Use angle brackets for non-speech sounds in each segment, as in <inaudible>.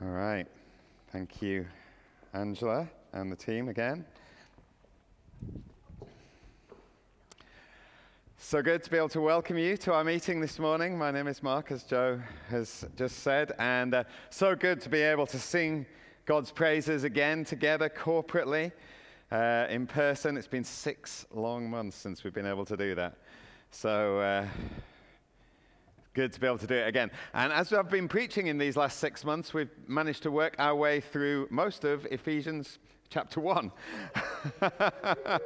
All right. Thank you, Angela and the team again. So good to be able to welcome you to our meeting this morning. My name is Mark, as Joe has just said, and uh, so good to be able to sing God's praises again together corporately uh, in person. It's been six long months since we've been able to do that. So, uh, good to be able to do it again. And as I've been preaching in these last six months, we've managed to work our way through most of Ephesians chapter 1. <laughs>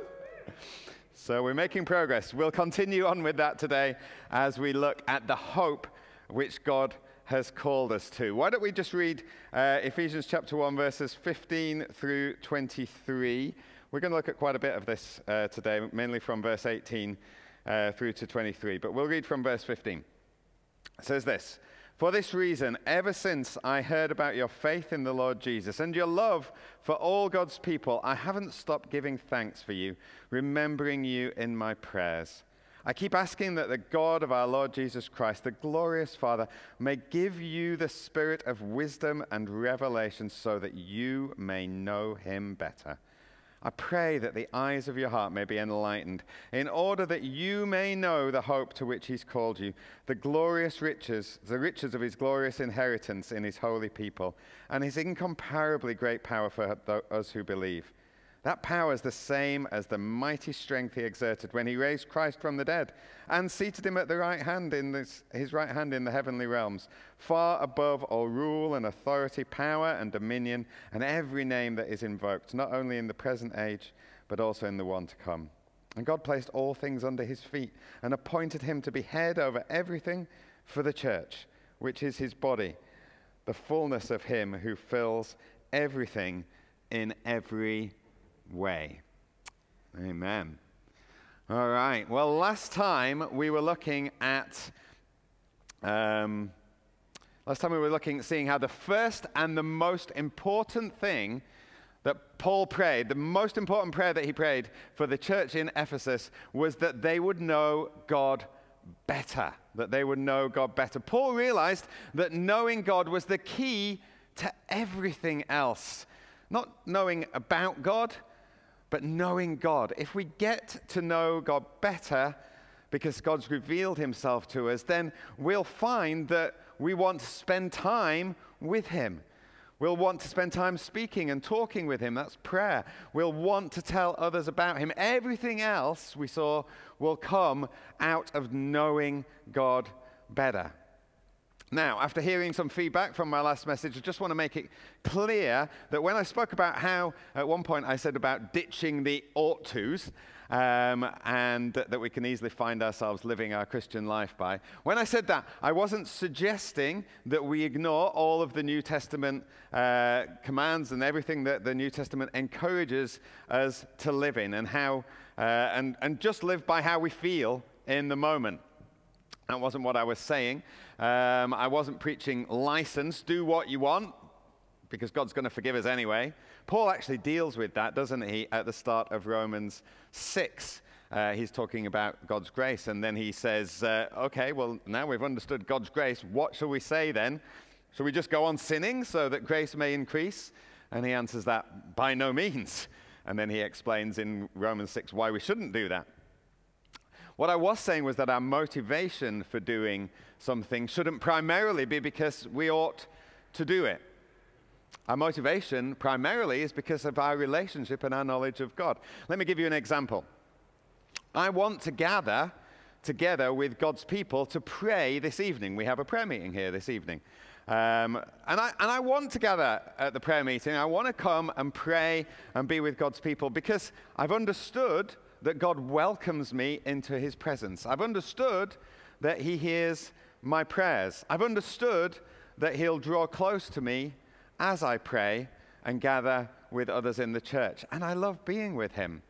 so we're making progress. We'll continue on with that today as we look at the hope which God has called us to. Why don't we just read uh, Ephesians chapter 1, verses 15 through 23? We're going to look at quite a bit of this uh, today, mainly from verse 18 uh, through to 23. But we'll read from verse 15. Says this For this reason, ever since I heard about your faith in the Lord Jesus and your love for all God's people, I haven't stopped giving thanks for you, remembering you in my prayers. I keep asking that the God of our Lord Jesus Christ, the glorious Father, may give you the spirit of wisdom and revelation so that you may know him better. I pray that the eyes of your heart may be enlightened, in order that you may know the hope to which he's called you, the glorious riches, the riches of his glorious inheritance in his holy people, and his incomparably great power for us who believe. That power is the same as the mighty strength he exerted when he raised Christ from the dead and seated him at the right hand in this, his right hand in the heavenly realms, far above all rule and authority, power and dominion, and every name that is invoked, not only in the present age, but also in the one to come. And God placed all things under his feet and appointed him to be head over everything for the church, which is his body, the fullness of him who fills everything in every way. Amen. All right. Well, last time we were looking at. Um, last time we were looking, at seeing how the first and the most important thing that Paul prayed, the most important prayer that he prayed for the church in Ephesus, was that they would know God better. That they would know God better. Paul realized that knowing God was the key to everything else. Not knowing about God, but knowing God. If we get to know God better because God's revealed himself to us, then we'll find that we want to spend time with him. We'll want to spend time speaking and talking with him. That's prayer. We'll want to tell others about him. Everything else we saw will come out of knowing God better. Now, after hearing some feedback from my last message, I just want to make it clear that when I spoke about how, at one point, I said about ditching the ought tos, um, and that we can easily find ourselves living our Christian life by. When I said that, I wasn't suggesting that we ignore all of the New Testament uh, commands and everything that the New Testament encourages us to live in, and how, uh, and, and just live by how we feel in the moment. That wasn't what I was saying. Um, I wasn't preaching license, do what you want, because God's going to forgive us anyway. Paul actually deals with that, doesn't he, at the start of Romans 6. Uh, he's talking about God's grace, and then he says, uh, Okay, well, now we've understood God's grace. What shall we say then? Shall we just go on sinning so that grace may increase? And he answers that, By no means. And then he explains in Romans 6 why we shouldn't do that. What I was saying was that our motivation for doing something shouldn't primarily be because we ought to do it. Our motivation primarily is because of our relationship and our knowledge of God. Let me give you an example. I want to gather together with God's people to pray this evening. We have a prayer meeting here this evening. Um, and, I, and I want to gather at the prayer meeting. I want to come and pray and be with God's people because I've understood that God welcomes me into his presence. I've understood that he hears my prayers. I've understood that he'll draw close to me as I pray and gather with others in the church. And I love being with him.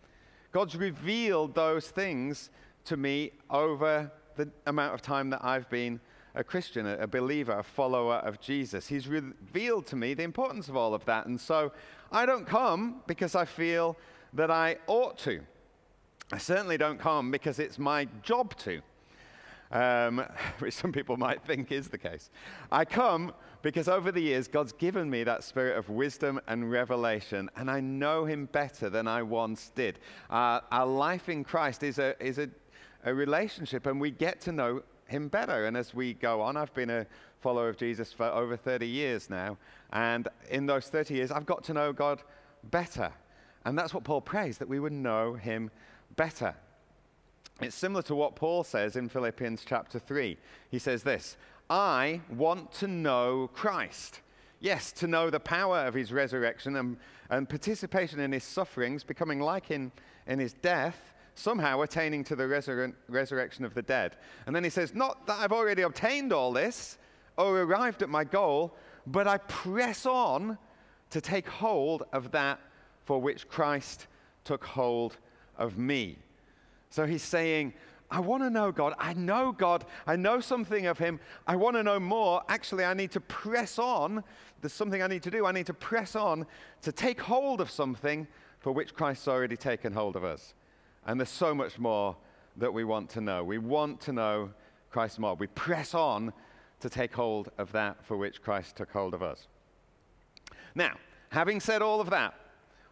God's revealed those things to me over the amount of time that I've been a Christian, a believer, a follower of Jesus. He's revealed to me the importance of all of that. And so I don't come because I feel that I ought to. I certainly don't come because it's my job to. um, <laughs> which some people might think is the case. I come because over the years, God's given me that spirit of wisdom and revelation, and I know Him better than I once did. Uh, our life in Christ is, a, is a, a relationship, and we get to know Him better. And as we go on, I've been a follower of Jesus for over 30 years now, and in those 30 years, I've got to know God better. And that's what Paul prays, that we would know Him better. It's similar to what Paul says in Philippians chapter 3. He says this I want to know Christ. Yes, to know the power of his resurrection and, and participation in his sufferings, becoming like in his death, somehow attaining to the resur- resurrection of the dead. And then he says, Not that I've already obtained all this or arrived at my goal, but I press on to take hold of that for which Christ took hold of me. So he's saying, I want to know God. I know God. I know something of Him. I want to know more. Actually, I need to press on. There's something I need to do. I need to press on to take hold of something for which Christ's already taken hold of us. And there's so much more that we want to know. We want to know Christ more. We press on to take hold of that for which Christ took hold of us. Now, having said all of that,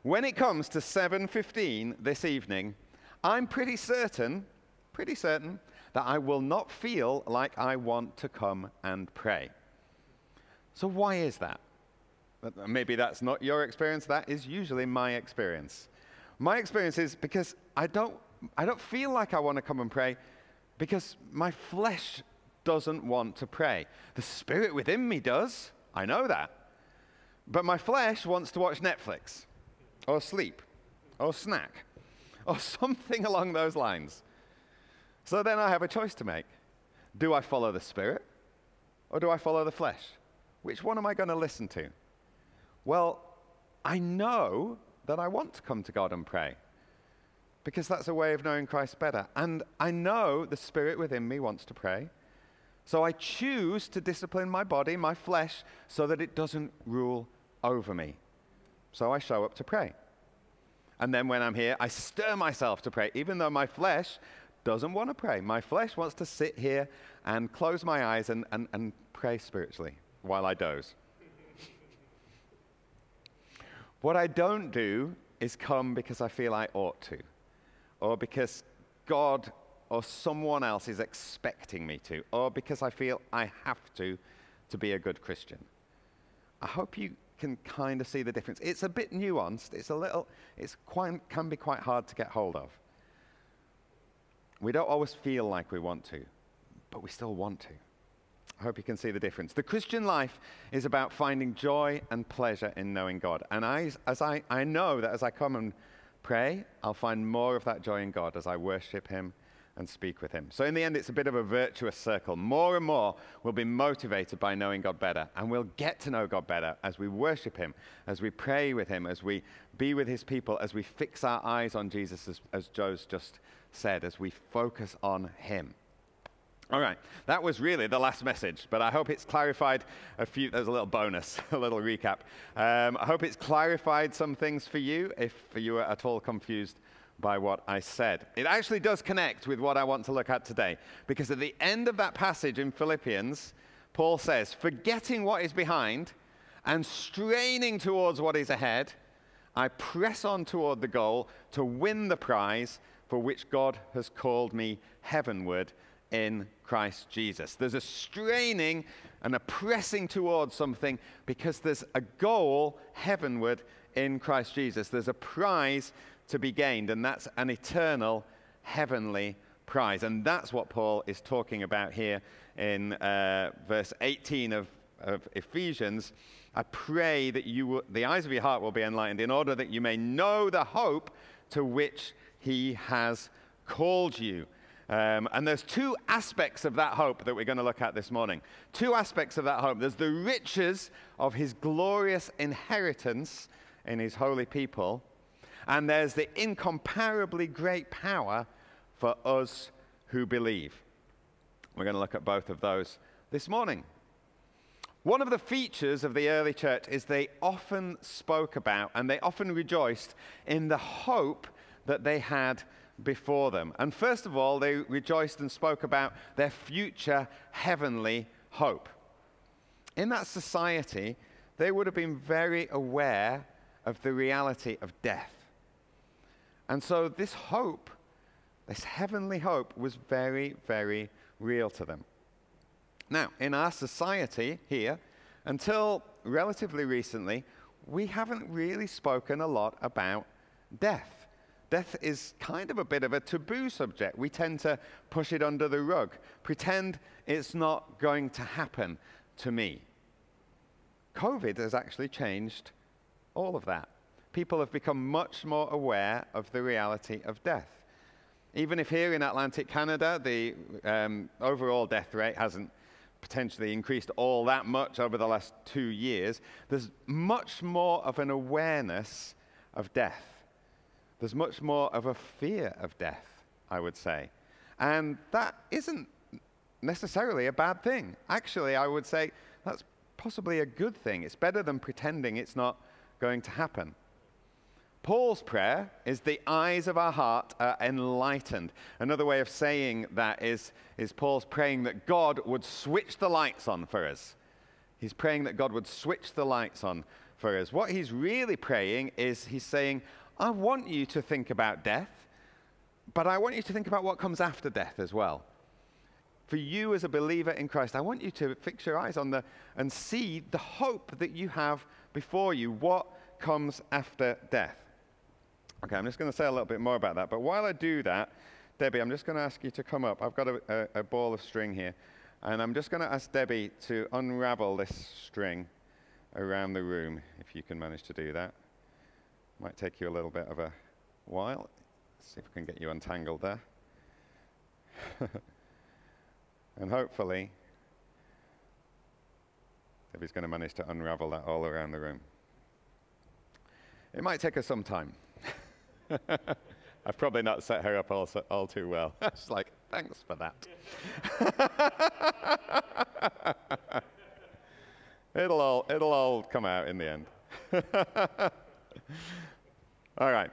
when it comes to 7:15 this evening, I'm pretty certain, pretty certain, that I will not feel like I want to come and pray. So, why is that? Maybe that's not your experience, that is usually my experience. My experience is because I don't, I don't feel like I want to come and pray because my flesh doesn't want to pray. The spirit within me does, I know that. But my flesh wants to watch Netflix or sleep or snack or <laughs> something along those lines. So then I have a choice to make. Do I follow the Spirit or do I follow the flesh? Which one am I going to listen to? Well, I know that I want to come to God and pray because that's a way of knowing Christ better. And I know the Spirit within me wants to pray. So I choose to discipline my body, my flesh, so that it doesn't rule over me. So I show up to pray. And then when I'm here, I stir myself to pray, even though my flesh doesn't want to pray. My flesh wants to sit here and close my eyes and, and, and pray spiritually while I doze. <laughs> what I don't do is come because I feel I ought to, or because God or someone else is expecting me to, or because I feel I have to to be a good Christian. I hope you can kind of see the difference. It's a bit nuanced. It's a little, it's quite, can be quite hard to get hold of. We don't always feel like we want to, but we still want to. I hope you can see the difference. The Christian life is about finding joy and pleasure in knowing God. And I, as I, I know that as I come and pray, I'll find more of that joy in God as I worship Him and speak with Him. So, in the end, it's a bit of a virtuous circle. More and more we'll be motivated by knowing God better, and we'll get to know God better as we worship Him, as we pray with Him, as we be with His people, as we fix our eyes on Jesus, as, as Joe's just said, as we focus on Him. All right, that was really the last message, but I hope it's clarified a few. There's a little bonus, <laughs> a little recap. Um, I hope it's clarified some things for you if you were at all confused by what I said. It actually does connect with what I want to look at today, because at the end of that passage in Philippians, Paul says, Forgetting what is behind and straining towards what is ahead, I press on toward the goal to win the prize for which God has called me heavenward in Christ Jesus. There's a straining and a pressing towards something because there's a goal heavenward in Christ Jesus. There's a prize to be gained, and that's an eternal heavenly prize. And that's what Paul is talking about here in uh, verse 18 of, of Ephesians. I pray that you the eyes of your heart will be enlightened in order that you may know the hope to which he has called you. Um, and there's two aspects of that hope that we're going to look at this morning. Two aspects of that hope. There's the riches of his glorious inheritance in his holy people, and there's the incomparably great power for us who believe. We're going to look at both of those this morning. One of the features of the early church is they often spoke about and they often rejoiced in the hope that they had before them. And first of all, they rejoiced and spoke about their future heavenly hope. In that society, they would have been very aware of the reality of death. And so, this hope, this heavenly hope, was very, very real to them. Now, in our society here, until relatively recently, we haven't really spoken a lot about death. Death is kind of a bit of a taboo subject. We tend to push it under the rug, pretend it's not going to happen to me. COVID has actually changed all of that. People have become much more aware of the reality of death. Even if here in Atlantic Canada, the um, overall death rate hasn't potentially increased all that much over the last two years, there's much more of an awareness of death. There's much more of a fear of death, I would say. And that isn't necessarily a bad thing. Actually, I would say that's possibly a good thing. It's better than pretending it's not going to happen. Paul's prayer is the eyes of our heart are enlightened. Another way of saying that is, is Paul's praying that God would switch the lights on for us. He's praying that God would switch the lights on for us. What he's really praying is he's saying, I want you to think about death, but I want you to think about what comes after death as well. For you as a believer in Christ, I want you to fix your eyes on the and see the hope that you have before you, what comes after death. Okay, I'm just going to say a little bit more about that. But while I do that, Debbie, I'm just going to ask you to come up. I've got a, a, a ball of string here. And I'm just going to ask Debbie to unravel this string around the room, if you can manage to do that. Might take you a little bit of a while. Let's see if we can get you untangled there. <laughs> and hopefully, Debbie's going to manage to unravel that all around the room. It might take us some time. <laughs> I've probably not set her up all, all too well. <laughs> She's like, thanks for that. <laughs> it'll, all, it'll all come out in the end. all right.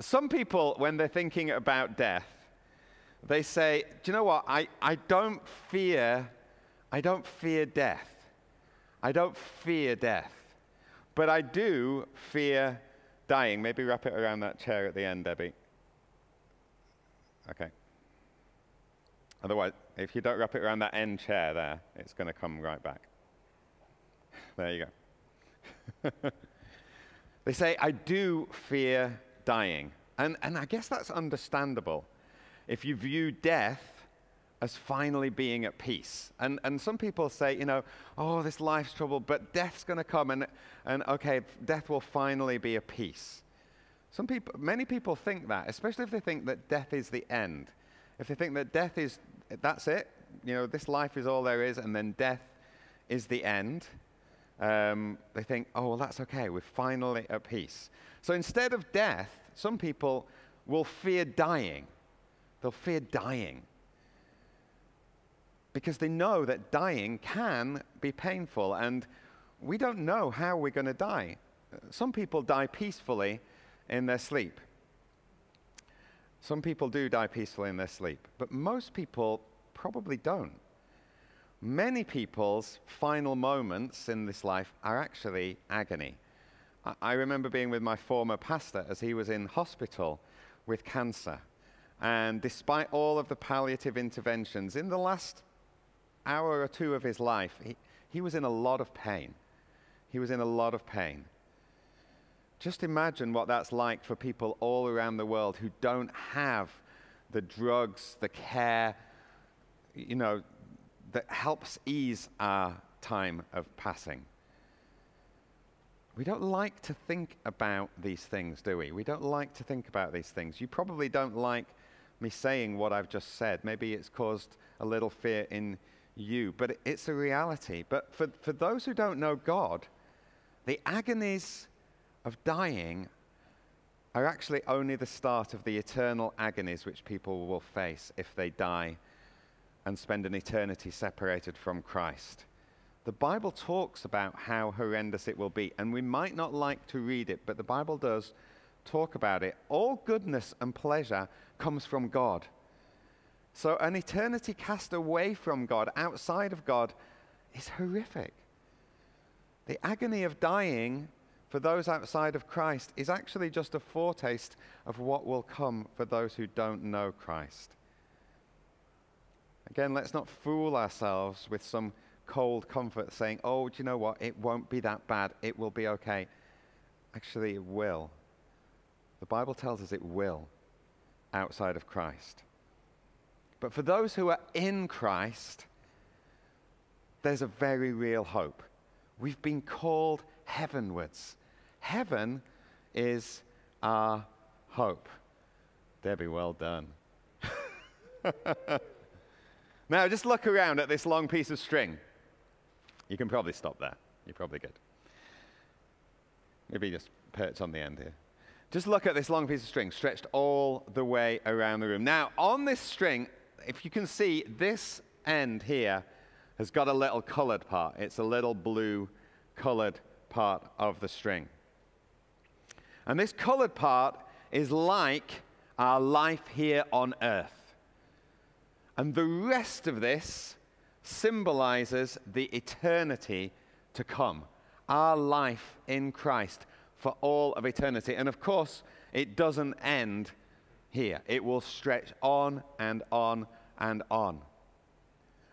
Some people, when they're thinking about death, they say, do you know what? I, I don't fear, I don't fear death. I don't fear death. But I do fear dying. Maybe wrap it around that chair at the end, Debbie. Okay. Otherwise, if you don't wrap it around that end chair there, it's going to come right back. <laughs> There you go. <laughs> they say, I do fear dying. And, and I guess that's understandable. If you view death as finally being at peace. And, and some people say, you know, oh, this life's trouble, but death's going to come, and, and okay, death will finally be a peace. Some people, many people think that, especially if they think that death is the end. If they think that death is, that's it, you know, this life is all there is, and then death is the end, um, they think, oh, well, that's okay, we're finally at peace. So instead of death, some people will fear dying. They'll fear dying because they know that dying can be painful and we don't know how we're going to die. Some people die peacefully in their sleep. Some people do die peacefully in their sleep, but most people probably don't. Many people's final moments in this life are actually agony. I, remember being with my former pastor as he was in hospital with cancer. And despite all of the palliative interventions, in the last hour or two of his life, he, he was in a lot of pain. He was in a lot of pain. Just imagine what that's like for people all around the world who don't have the drugs, the care, you know, that helps ease our time of passing. We don't like to think about these things, do we? We don't like to think about these things. You probably don't like me saying what I've just said. Maybe it's caused a little fear in you, but it's a reality. But for, for those who don't know God, the agonies of dying are actually only the start of the eternal agonies which people will face if they die and spend an eternity separated from Christ. The Bible talks about how horrendous it will be, and we might not like to read it, but the Bible does talk about it. All goodness and pleasure comes from God. So, an eternity cast away from God, outside of God, is horrific. The agony of dying for those outside of Christ is actually just a foretaste of what will come for those who don't know Christ. Again, let's not fool ourselves with some cold comfort saying, oh, do you know what? It won't be that bad. It will be okay. Actually, it will. The Bible tells us it will outside of Christ. But for those who are in Christ, there's a very real hope. We've been called heavenwards. Heaven is our hope. Debbie, well done. <laughs> now, just look around at this long piece of string. You can probably stop there. You're probably good. Maybe just perch on the end here. Just look at this long piece of string stretched all the way around the room. Now, on this string, if you can see, this end here has got a little colored part. It's a little blue colored part of the string. And this colored part is like our life here on earth. And the rest of this symbolizes the eternity to come, our life in Christ for all of eternity. And of course, it doesn't end here, it will stretch on and on and on.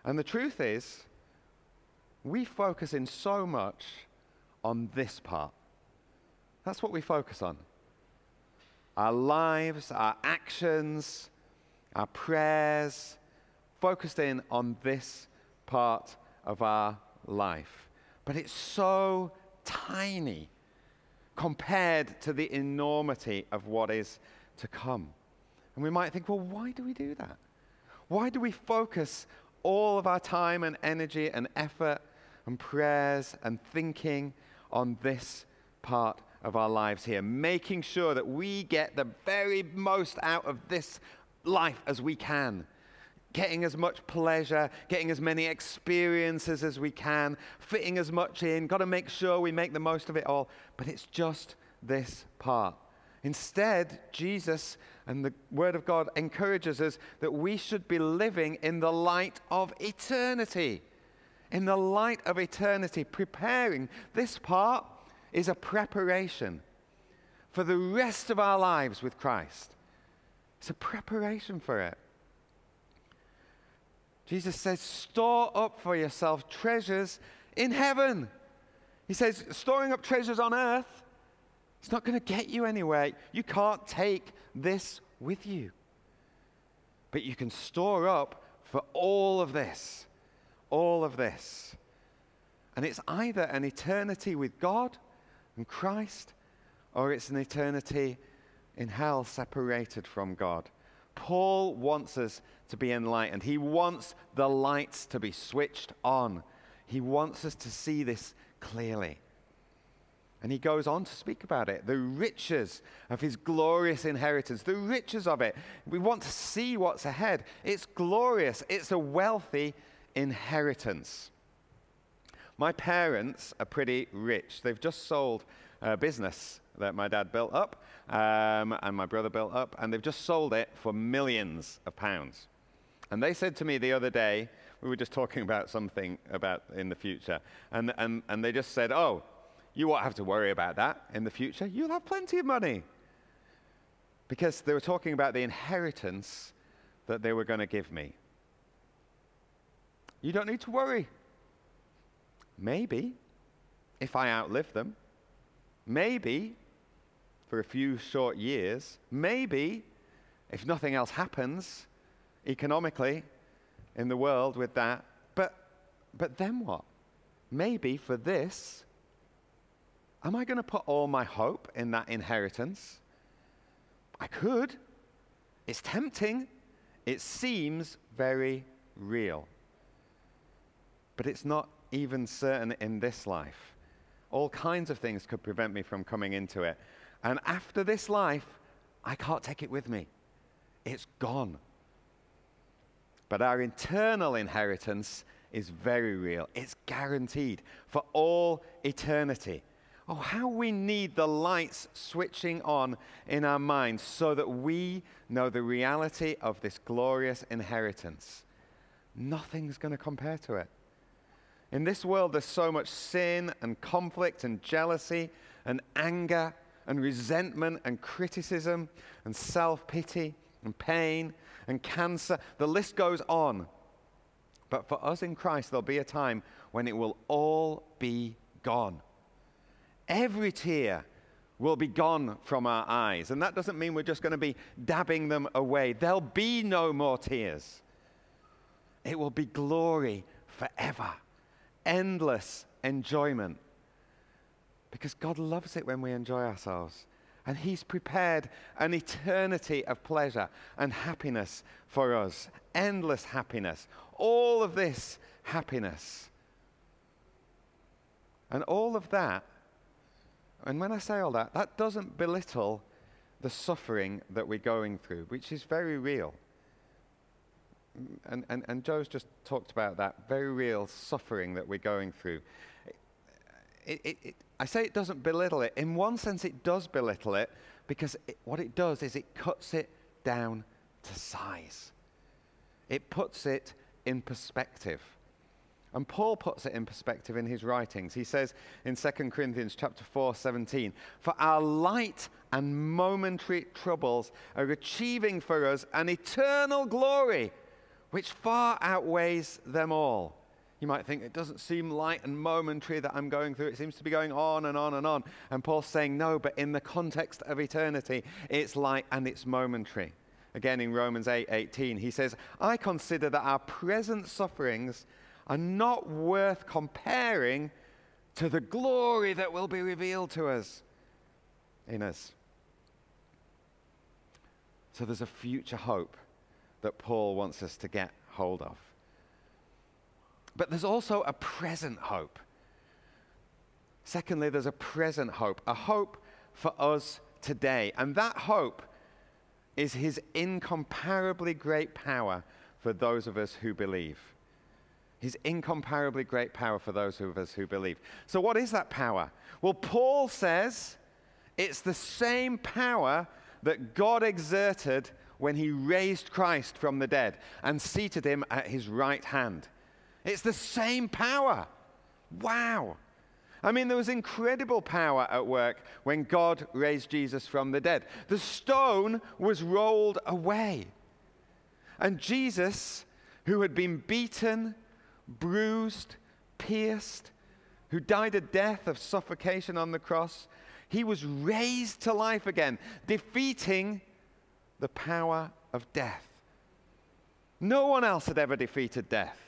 And the truth is, we focus in so much on this part. That's what we focus on. Our lives, our actions, our prayers, focused in on this part of our life. But it's so tiny compared to the enormity of what is to come. And we might think, well, why do we do that? Why do we focus all of our time and energy and effort and prayers and thinking on this part of our lives here, making sure that we get the very most out of this life as we can? getting as much pleasure, getting as many experiences as we can, fitting as much in, got to make sure we make the most of it all. But it's just this part. Instead, Jesus and the Word of God encourages us that we should be living in the light of eternity. In the light of eternity, preparing. This part is a preparation for the rest of our lives with Christ. It's a preparation for it. Jesus says, store up for yourself treasures in heaven. He says, storing up treasures on earth, it's not going to get you anywhere. You can't take this with you. But you can store up for all of this. All of this. And it's either an eternity with God and Christ, or it's an eternity in hell separated from God. Paul wants us to be enlightened. He wants the lights to be switched on. He wants us to see this clearly. And he goes on to speak about it the riches of his glorious inheritance, the riches of it. We want to see what's ahead. It's glorious, it's a wealthy inheritance. My parents are pretty rich. They've just sold a business that my dad built up um, and my brother built up, and they've just sold it for millions of pounds. And they said to me the other day, we were just talking about something about in the future, and, and, and they just said, Oh, you won't have to worry about that in the future. You'll have plenty of money. Because they were talking about the inheritance that they were going to give me. You don't need to worry. Maybe, if I outlive them, maybe for a few short years, maybe, if nothing else happens economically in the world with that, but, but then what? Maybe for this, am I going to put all my hope in that inheritance? I could. It's tempting. It seems very real. But it's not even certain in this life. All kinds of things could prevent me from coming into it. And after this life, I can't take it with me. It's gone. But our internal inheritance is very real. It's guaranteed for all eternity. Oh, how we need the lights switching on in our minds so that we know the reality of this glorious inheritance. Nothing's going to compare to it. In this world, there's so much sin and conflict and jealousy and anger and resentment and criticism and self pity and pain and cancer. The list goes on. But for us in Christ, there'll be a time when it will all be gone. Every tear will be gone from our eyes. And that doesn't mean we're just going to be dabbing them away. There'll be no more tears. It will be glory forever, endless enjoyment. Because God loves it when we enjoy ourselves. And He's prepared an eternity of pleasure and happiness for us. Endless happiness. All of this happiness. And all of that and when I say all that, that doesn't belittle the suffering that we're going through, which is very real. And, and, and Joe's just talked about that very real suffering that we're going through. It, it, it, I say it doesn't belittle it. In one sense, it does belittle it because what it does is it cuts it down to size. It puts it in perspective. And Paul puts it in perspective in his writings. He says in 2 Corinthians chapter 4, 17, For our light and momentary troubles are achieving for us an eternal glory which far outweighs them all. You might think it doesn't seem light and momentary that I'm going through. It seems to be going on and on and on. And Paul's saying, no, but in the context of eternity, it's light and it's momentary. Again, in Romans 8 18, he says, I consider that our present sufferings are not worth comparing to the glory that will be revealed to us in us. So there's a future hope that Paul wants us to get hold of. But there's also a present hope. Secondly, there's a present hope, a hope for us today. And that hope is his incomparably great power for those of us who believe. His incomparably great power for those of us who believe. So, what is that power? Well, Paul says it's the same power that God exerted when he raised Christ from the dead and seated him at his right hand. It's the same power. Wow. I mean, there was incredible power at work when God raised Jesus from the dead. The stone was rolled away. And Jesus, who had been beaten bruised, pierced, who died a death of suffocation on the cross, he was raised to life again, defeating the power of death. No one else had ever defeated death.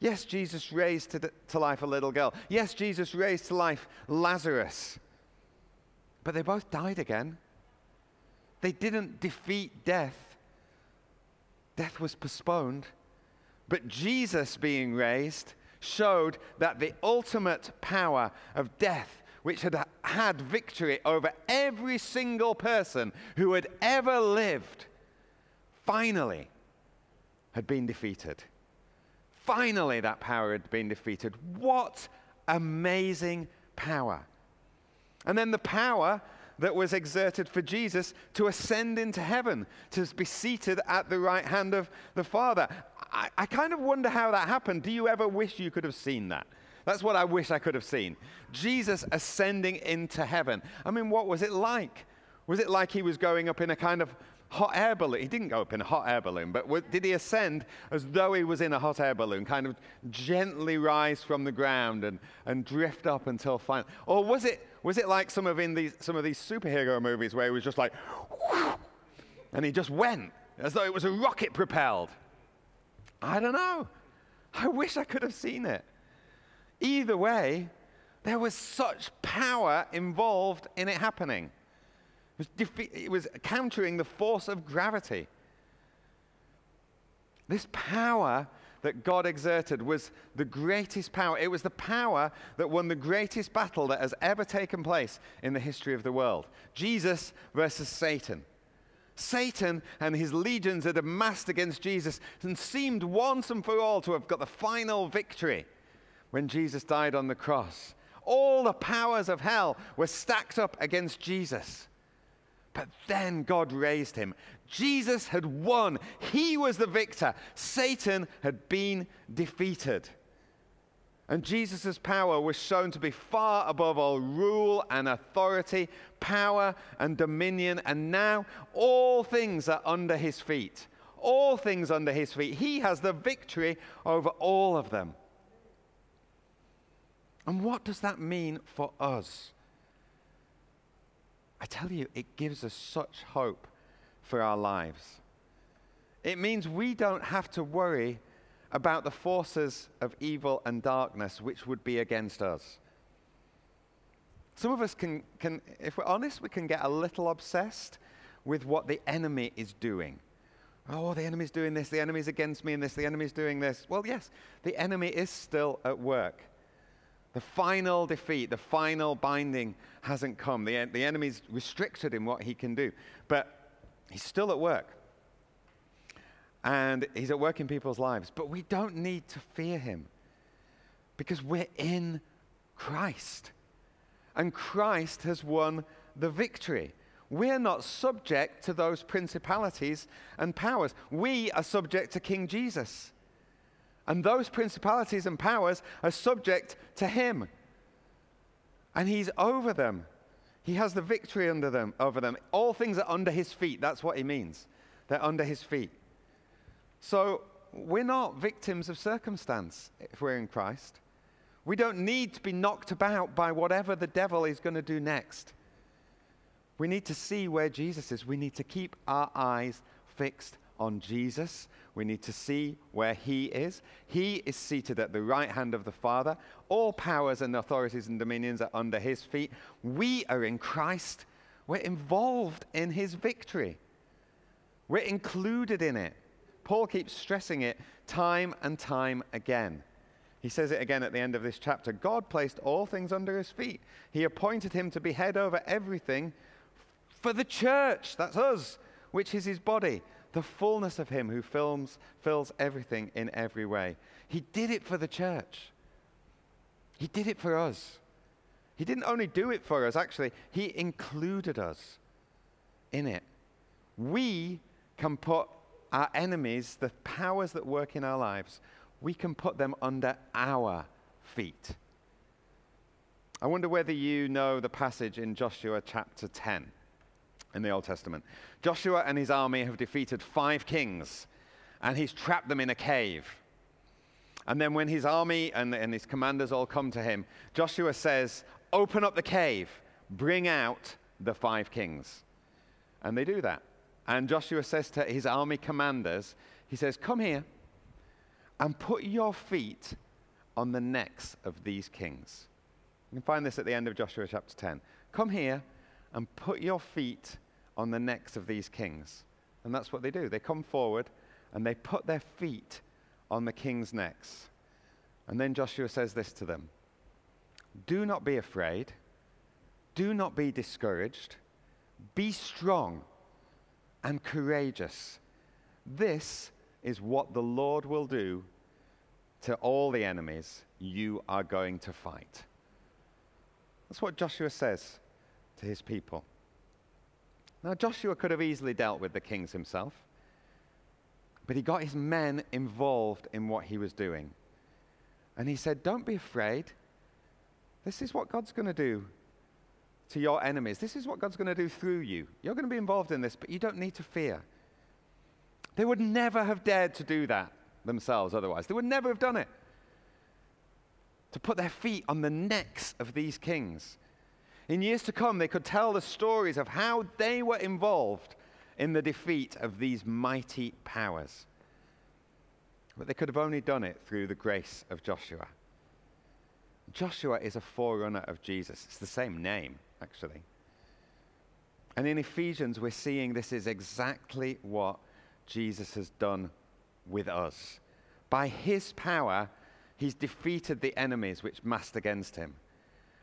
Yes, Jesus raised to, to life a little girl. Yes, Jesus raised to life Lazarus. But they both died again. They didn't defeat death, death was postponed. But Jesus being raised showed that the ultimate power of death, which had had victory over every single person who had ever lived, finally had been defeated. Finally, that power had been defeated. What amazing power! And then the power that was exerted for Jesus to ascend into heaven, to be seated at the right hand of the Father. I, I kind of wonder how that happened. Do you ever wish you could have seen that? That's what I wish I could have seen. Jesus ascending into heaven. I mean, what was it like? Was it like he was going up in a kind of hot air balloon? He didn't go up in a hot air balloon, but did he ascend as though he was in a hot air balloon, kind of gently rise from the ground and, and drift up until finally? Or was it, was it like some of, in these, some of these superhero movies where he was just like, and he just went as though it was a rocket propelled? I don't know. I wish I could have seen it. Either way, there was such power involved in it happening. It was, defe- it was countering the force of gravity. This power that God exerted was the greatest power. It was the power that won the greatest battle that has ever taken place in the history of the world Jesus versus Satan. Satan and his legions had amassed against Jesus and seemed once and for all to have got the final victory when Jesus died on the cross. All the powers of hell were stacked up against Jesus. But then God raised him. Jesus had won. He was the victor. Satan had been defeated. And Jesus' power was shown to be far above all rule and authority, power and dominion. And now all things are under his feet. All things under his feet. He has the victory over all of them. And what does that mean for us? I tell you, it gives us such hope for our lives. It means we don't have to worry about the forces of evil and darkness which would be against us. Some of us can, can, if we're honest, we can get a little obsessed with what the enemy is doing. Oh, the enemy's doing this, the enemy's against me, in this, the enemy's doing this. Well, yes, the enemy is still at work. The final defeat, the final binding hasn't come. The, the enemy's restricted in what he can do. But he's still at work. And he's at work in people's lives. But we don't need to fear him because we're in Christ. And Christ has won the victory. We're not subject to those principalities and powers. We are subject to King Jesus. And those principalities and powers are subject to him. And he's over them. He has the victory under them, over them. All things are under his feet. That's what he means. They're under his feet. So we're not victims of circumstance if we're in Christ. We don't need to be knocked about by whatever the devil is going to do next. We need to see where Jesus is. We need to keep our eyes fixed on Jesus. We need to see where he is. He is seated at the right hand of the Father. All powers and authorities and dominions are under his feet. We are in Christ. We're involved in his victory. We're included in it. Paul keeps stressing it time and time again. He says it again at the end of this chapter God placed all things under his feet. He appointed him to be head over everything for the church, that's us, which is his body the fullness of Him who fills, fills everything in every way. He did it for the church, He did it for us. He didn't only do it for us, actually, He included us in it. We can put our enemies, the powers that work in our lives, we can put them under our feet. I wonder whether you know the passage in Joshua chapter 10 in the Old Testament. Joshua and his army have defeated five kings, and he's trapped them in a cave. And then, when his army and, and his commanders all come to him, Joshua says, Open up the cave, bring out the five kings. And they do that. And Joshua says to his army commanders, He says, Come here and put your feet on the necks of these kings. You can find this at the end of Joshua chapter 10. Come here and put your feet on the necks of these kings. And that's what they do. They come forward and they put their feet on the king's necks. And then Joshua says this to them Do not be afraid. Do not be discouraged. Be strong and courageous. This is what the Lord will do to all the enemies you are going to fight. That's what Joshua says to his people. Now, Joshua could have easily dealt with the kings himself, but he got his men involved in what he was doing. And he said, Don't be afraid. This is what God's going to do to your enemies. This is what God's going to do through you. You're going to be involved in this, but you don't need to fear. They would never have dared to do that themselves otherwise. They would never have done it. To put their feet on the necks of these kings. In years to come, they could tell the stories of how they were involved in the defeat of these mighty powers. But they could have only done it through the grace of Joshua. Joshua is a forerunner of Jesus. It's the same name, actually. And in Ephesians, we're seeing this is exactly what Jesus has done with us. By his power, he's defeated the enemies which massed against him.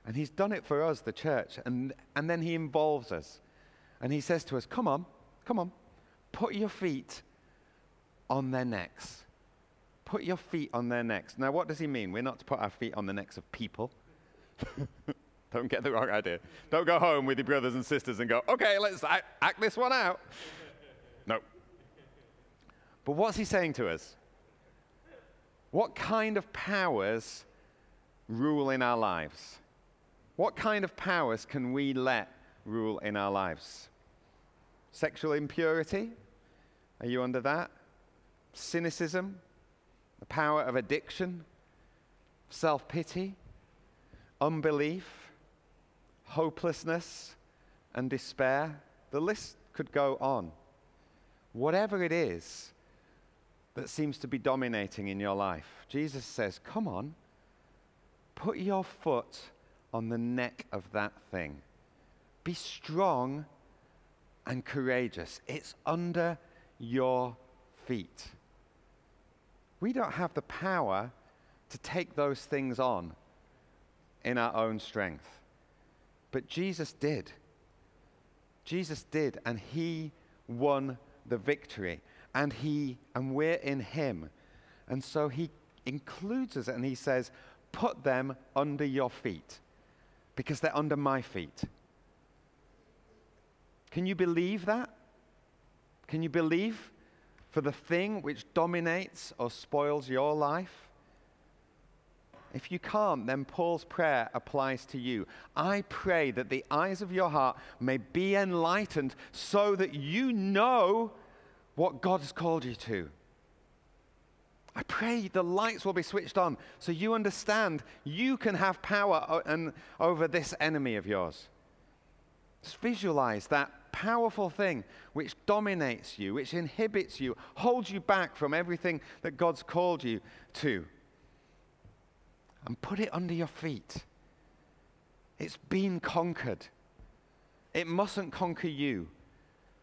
And he's done it for us, the church. And, and then he involves us. And he says to us, Come on, come on, put your feet on their necks. Put your feet on their necks. Now, what does he mean? We're not to put our feet on the necks of people. <laughs> Don't get the wrong idea. Don't go home with your brothers and sisters and go, okay, let's act, this one out. no. But what's he saying to us? What kind of powers rule in our lives? What kind of powers can we let rule in our lives? Sexual impurity? Are you under that? Cynicism? The power of addiction? Self pity? Unbelief? Hopelessness? And despair? The list could go on. Whatever it is that seems to be dominating in your life, Jesus says, Come on, put your foot on the neck of that thing. Be strong and courageous. It's under your feet. We don't have the power to take those things on in our own strength. But Jesus did. Jesus did, and he won the victory. And he and we're in him. And so he includes us and he says, put them under your feet because they're under my feet. Can you believe that? Can you believe for the thing which dominates or spoils your life? If you can't, then Paul's prayer applies to you. I pray that the eyes of your heart may be enlightened so that you know what God has called you to. I pray the lights will be switched on so you understand you can have power over this enemy of yours. Just visualize that powerful thing which dominates you, which inhibits you, holds you back from everything that God's called you to. And put it under your feet. It's been conquered. It mustn't conquer you.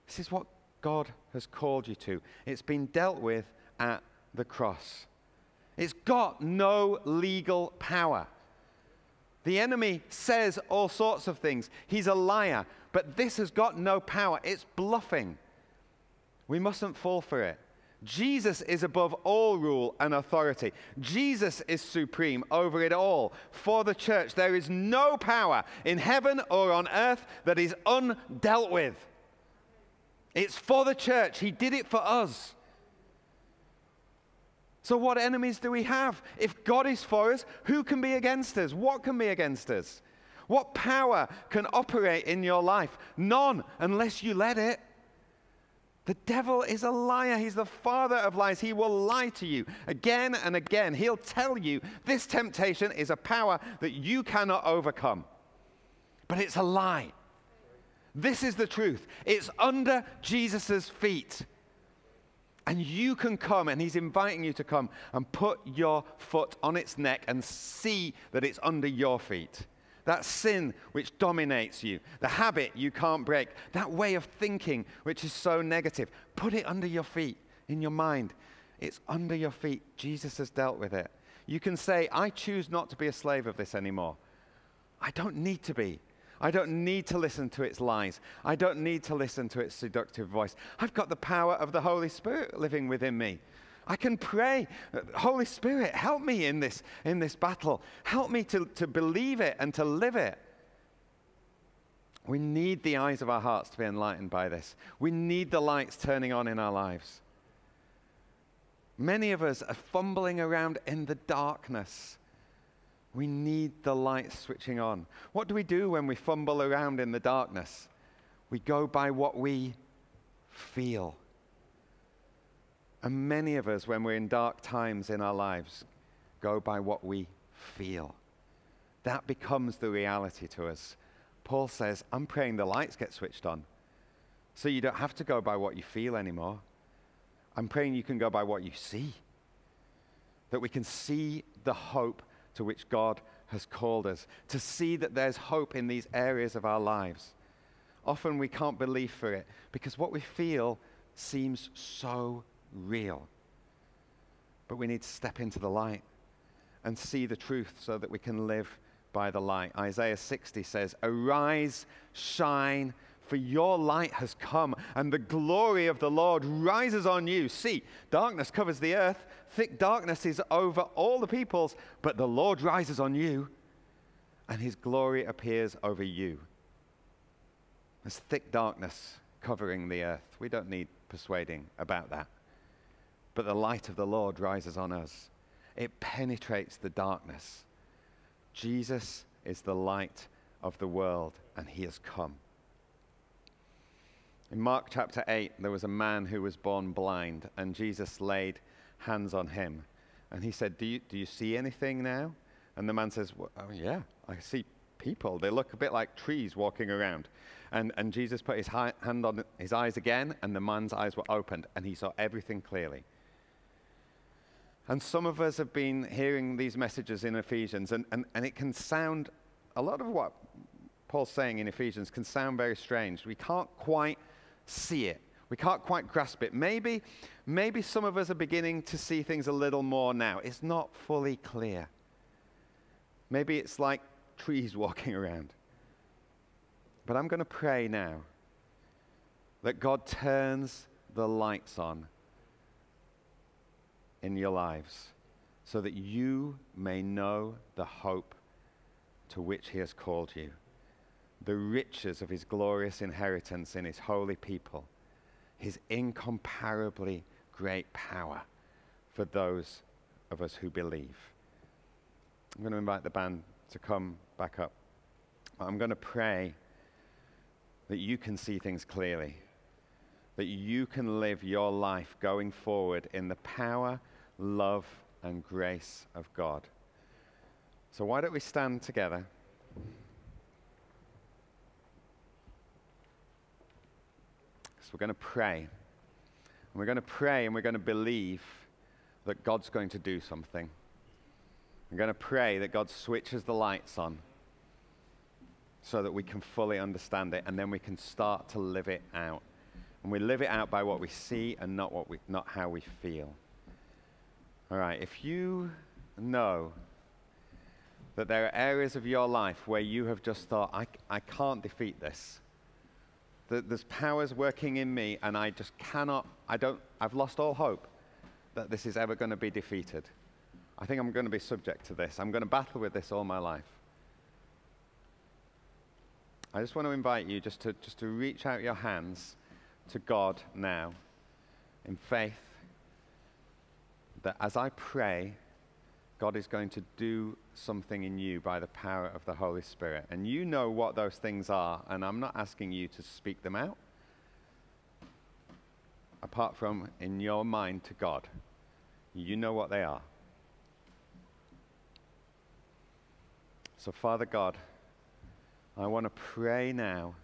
This is what God has called you to. It's been dealt with at the cross. It's got no legal power. The enemy says all sorts of things. He's a liar. But this has got no power. It's bluffing. We mustn't fall for it. Jesus is above all rule and authority. Jesus is supreme over it all. For the church, there is no power in heaven or on earth that is undealt with. It's for the church. He did it for us. So, what enemies do we have? If God is for us, who can be against us? What can be against us? What power can operate in your life? None, unless you let it. The devil is a liar. He's the father of lies. He will lie to you again and again. He'll tell you this temptation is a power that you cannot overcome. But it's a lie. This is the truth. It's under Jesus' feet. And you can come, and he's inviting you to come and put your foot on its neck and see that it's under your feet. That sin which dominates you, the habit you can't break, that way of thinking which is so negative, put it under your feet, in your mind. It's under your feet. Jesus has dealt with it. You can say, I choose not to be a slave of this anymore. I don't need to be. I don't need to listen to its lies. I don't need to listen to its seductive voice. I've got the power of the Holy Spirit living within me. I can pray, Holy Spirit, help me in this, in this battle. Help me to, to believe it and to live it. We need the eyes of our hearts to be enlightened by this. We need the lights turning on in our lives. Many of us are fumbling around in the darkness we need the lights switching on. What do we do when we fumble around in the darkness? We go by what we feel. And many of us, when we're in dark times in our lives, go by what we feel. That becomes the reality to us. Paul says, I'm praying the lights get switched on. So you don't have to go by what you feel anymore. I'm praying you can go by what you see. That we can see the hope to which God has called us, to see that there's hope in these areas of our lives. Often we can't believe for it because what we feel seems so real. But we need to step into the light and see the truth so that we can live by the light. Isaiah 60 says, Arise, shine, for your light has come, and the glory of the Lord rises on you. See, darkness covers the earth, thick darkness is over all the peoples, but the Lord rises on you. and his glory appears over you. There's thick darkness covering the earth. We don't need persuading about that. But the light of the Lord rises on us, it penetrates the darkness. Jesus is the light of the world, and he has come. In Mark chapter 8, there was a man who was born blind, and Jesus laid hands on him. And he said, Do you, do you see anything now? And the man says, well, oh, Yeah, I see people. They look a bit like trees walking around. And, and Jesus put his hi- hand on his eyes again, and the man's eyes were opened, and he saw everything clearly. And some of us have been hearing these messages in Ephesians, and, and, and it can sound, a lot of what Paul's saying in Ephesians can sound very strange. We can't quite see it. We can't quite grasp it. Maybe, maybe some of us are beginning to see things a little more now. It's not fully clear. Maybe it's like trees <laughs> walking around. But I'm going to pray now that God turns the lights on in your lives so that you may know the hope to which He has called you, the riches of His glorious inheritance in His holy people, His incomparably great power for those of us who believe. I'm going to invite the band to come back up. I'm going to pray that you can see things clearly, that you can live your life going forward in the power love, and grace of God. So, why don't we stand together? So, we're going to pray. And we're going to pray and we're going to believe that God's going to do something. We're going to pray that God switches the lights on so that we can fully understand it and then we can start to live it out. And we live it out by what we see and not, what we, not how we feel. All right, if you know that there are areas of your life where you have just thought, I, I can't defeat this. That there's powers working in me and I just cannot, I don't, I've lost all hope that this is ever going to be defeated. I think I'm going to be subject to this. I'm going to battle with this all my life. I just want to invite you just to, just to reach out your hands to God now in faith that as I pray, God is going to do something in you by the power of the Holy Spirit. And you know what those things are, and I'm not asking you to speak them out, apart from in your mind to God. You know what they are. So, Father God, I want to pray now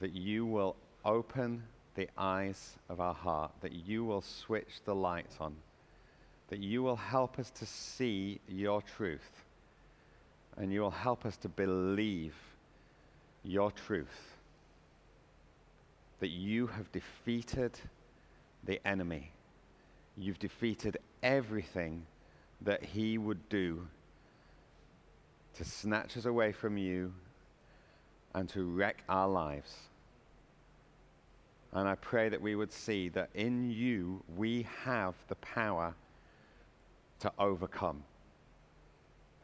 that you will open the eyes of our heart, that you will switch the lights on that you will help us to see your truth and you will help us to believe your truth. That you have defeated the enemy. You've defeated everything that he would do to snatch us away from you and to wreck our lives. And I pray that we would see that in you we have the power to overcome.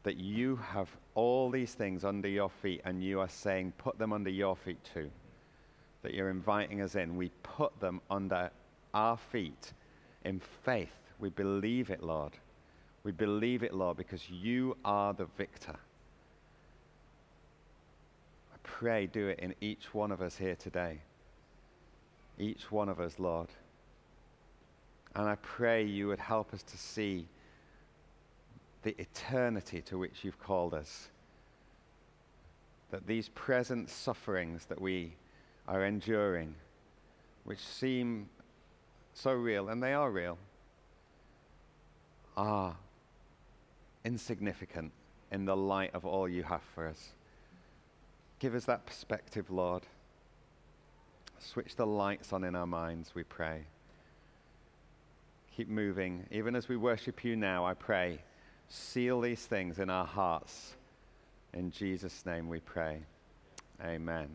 That you have all these things under your feet and you are saying, put them under your feet too. That you're inviting us in. We put them under our feet in faith. We believe it, Lord. We believe it, Lord, because you are the victor. I pray, do it in each one of us here today. Each one of us, Lord. And I pray you would help us to see the eternity to which you've called us. That these present sufferings that we are enduring, which seem so real, and they are real, are insignificant in the light of all you have for us. Give us that perspective, Lord. Switch the lights on in our minds, we pray. Keep moving. Even as we worship you now, I pray seal these things in our hearts. In Jesus' name we pray. Amen.